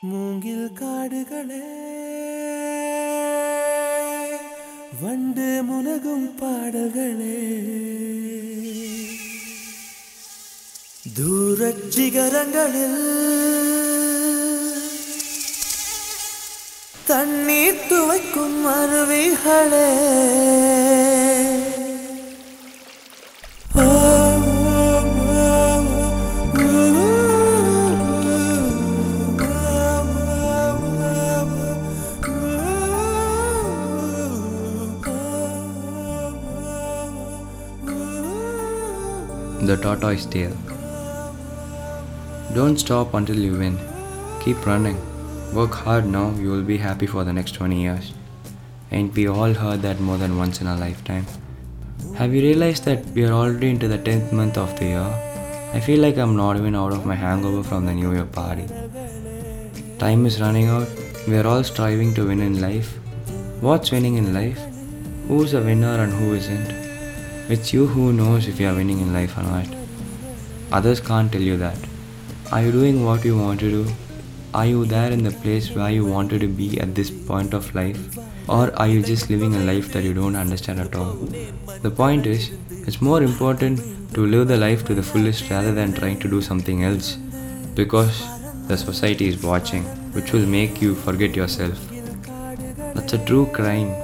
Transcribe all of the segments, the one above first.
மூங்கில் காடுகளே வண்டு முனகும் பாடல்களே. தூரச் சிகரங்களில் தண்ணீர் துவைக்கும் அருவிகளே. The tortoise tale. Don't stop until you win. Keep running. Work hard now, you will be happy for the next 20 years. Ain't we all heard that more than once in a lifetime? Have you realized that we are already into the 10th month of the year? I feel like I'm not even out of my hangover from the New Year party. Time is running out. We are all striving to win in life. What's winning in life? Who's a winner and who isn't? It's you who knows if you are winning in life or not. Others can't tell you that. Are you doing what you want to do? Are you there in the place where you wanted to be at this point of life? Or are you just living a life that you don't understand at all? The point is, it's more important to live the life to the fullest rather than trying to do something else. Because the society is watching, which will make you forget yourself. That's a true crime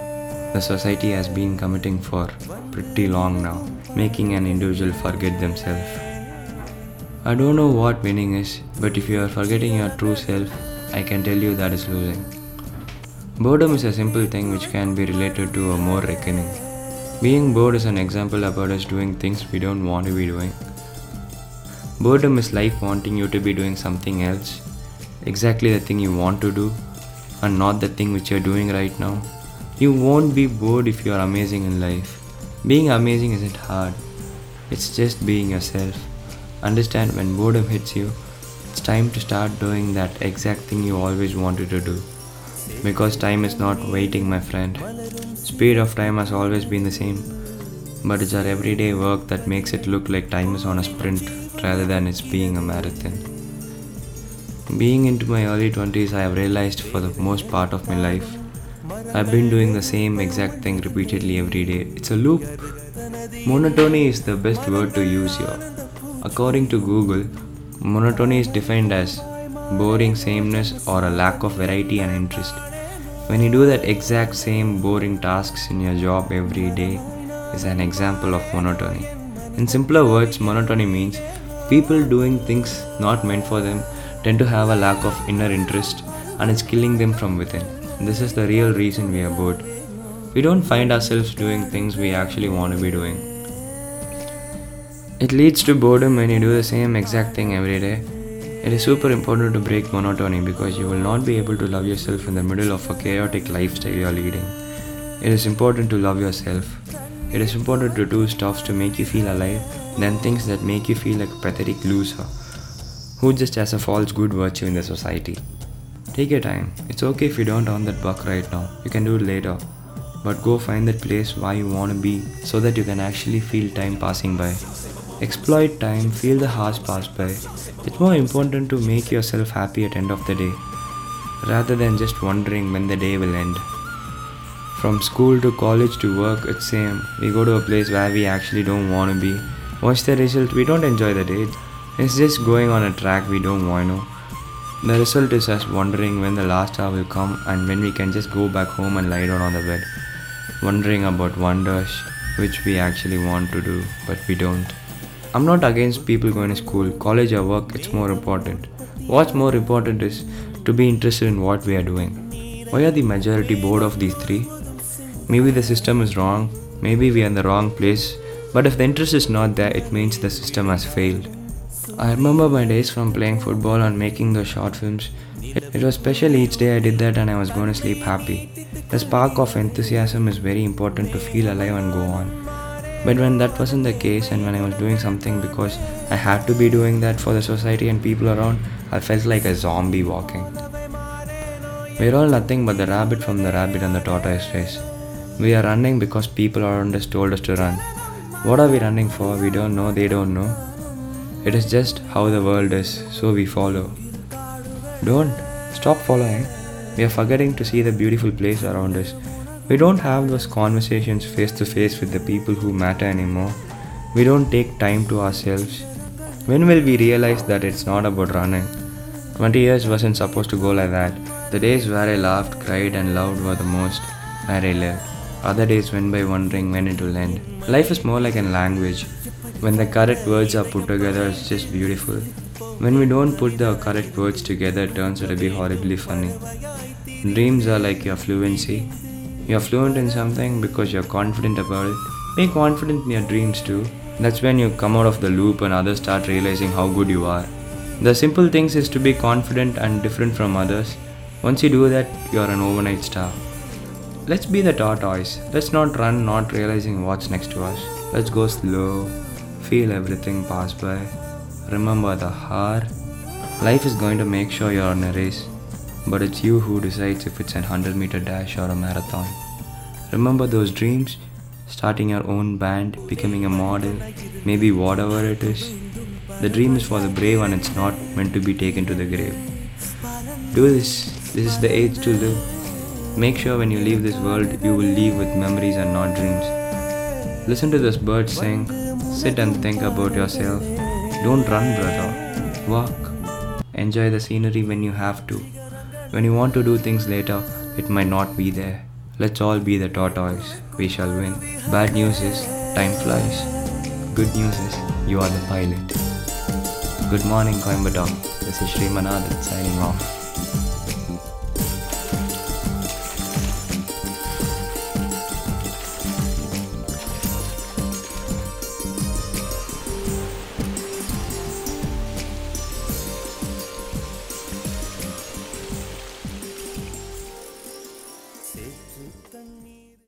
the society has been committing for pretty long now, making an individual forget themselves. I don't know what winning is, but if you are forgetting your true self, I can tell you that is losing. Boredom is a simple thing which can be related to a more reckoning. Being bored is an example about us doing things we don't want to be doing. Boredom is life wanting you to be doing something else, exactly the thing you want to do, and not the thing which you're doing right now. You won't be bored if you are amazing in life. Being amazing isn't hard, it's just being yourself. Understand when boredom hits you, it's time to start doing that exact thing you always wanted to do. Because time is not waiting, my friend. Speed of time has always been the same, but it's our everyday work that makes it look like time is on a sprint rather than it's being a marathon. Being into my early 20s, I have realized for the most part of my life, I've been doing the same exact thing repeatedly every day. It's a loop. Monotony is the best word to use here. According to Google, monotony is defined as boring sameness or a lack of variety and interest. When you do that exact same boring tasks in your job every day is an example of monotony. In simpler words, monotony means people doing things not meant for them tend to have a lack of inner interest and it's killing them from within. This is the real reason we are bored. We don't find ourselves doing things we actually want to be doing. It leads to boredom when you do the same exact thing every day. It is super important to break monotony because you will not be able to love yourself in the middle of a chaotic lifestyle you are leading. It is important to love yourself. It is important to do stuff to make you feel alive than things that make you feel like a pathetic loser who just has a false good virtue in the society. Take your time. It's okay if you don't earn that buck right now. You can do it later. But go find that place where you want to be so that you can actually feel time passing by. Exploit time, feel the hours pass by. It's more important to make yourself happy at end of the day rather than just wondering when the day will end. From school to college to work, it's same. We go to a place where we actually don't want to be. What's the result? We don't enjoy the day. It's just going on a track we don't want to. The result is us wondering when the last hour will come and when we can just go back home and lie down on the bed, wondering about wonders which we actually want to do, but we don't. I'm not against people going to school, college, or work, it's more important. What's more important is to be interested in what we are doing. Why are the majority bored of these three? Maybe the system is wrong, maybe we are in the wrong place, but if the interest is not there, it means the system has failed. I remember my days from playing football and making those short films. It, it was special each day I did that and I was going to sleep happy. The spark of enthusiasm is very important to feel alive and go on. But when that wasn't the case and when I was doing something because I had to be doing that for the society and people around, I felt like a zombie walking. We're all nothing but the rabbit from the rabbit and the tortoise race. We are running because people around us told us to run. What are we running for? We don't know, they don't know. It is just how the world is, so we follow. Don't. Stop following. We are forgetting to see the beautiful place around us. We don't have those conversations face to face with the people who matter anymore. We don't take time to ourselves. When will we realize that it's not about running? 20 years wasn't supposed to go like that. The days where I laughed, cried, and loved were the most where I lived. Other days went by wondering when it will end. Life is more like a language. When the correct words are put together, it's just beautiful. When we don't put the correct words together, it turns out to be horribly funny. Dreams are like your fluency. You're fluent in something because you're confident about it. Be confident in your dreams too. That's when you come out of the loop and others start realizing how good you are. The simple things is to be confident and different from others. Once you do that, you're an overnight star. Let's be the tortoise. Let's not run not realizing what's next to us. Let's go slow, feel everything pass by. Remember the heart. Life is going to make sure you're on a race, but it's you who decides if it's a 100 meter dash or a marathon. Remember those dreams? Starting your own band, becoming a model, maybe whatever it is. The dream is for the brave and it's not meant to be taken to the grave. Do this. This is the age to live. Make sure when you leave this world, you will leave with memories and not dreams. Listen to this bird sing. Sit and think about yourself. Don't run, brother. Walk. Enjoy the scenery when you have to. When you want to do things later, it might not be there. Let's all be the tortoise. We shall win. Bad news is, time flies. Good news is, you are the pilot. Good morning, Coimbatore. This is Srimanathan signing off.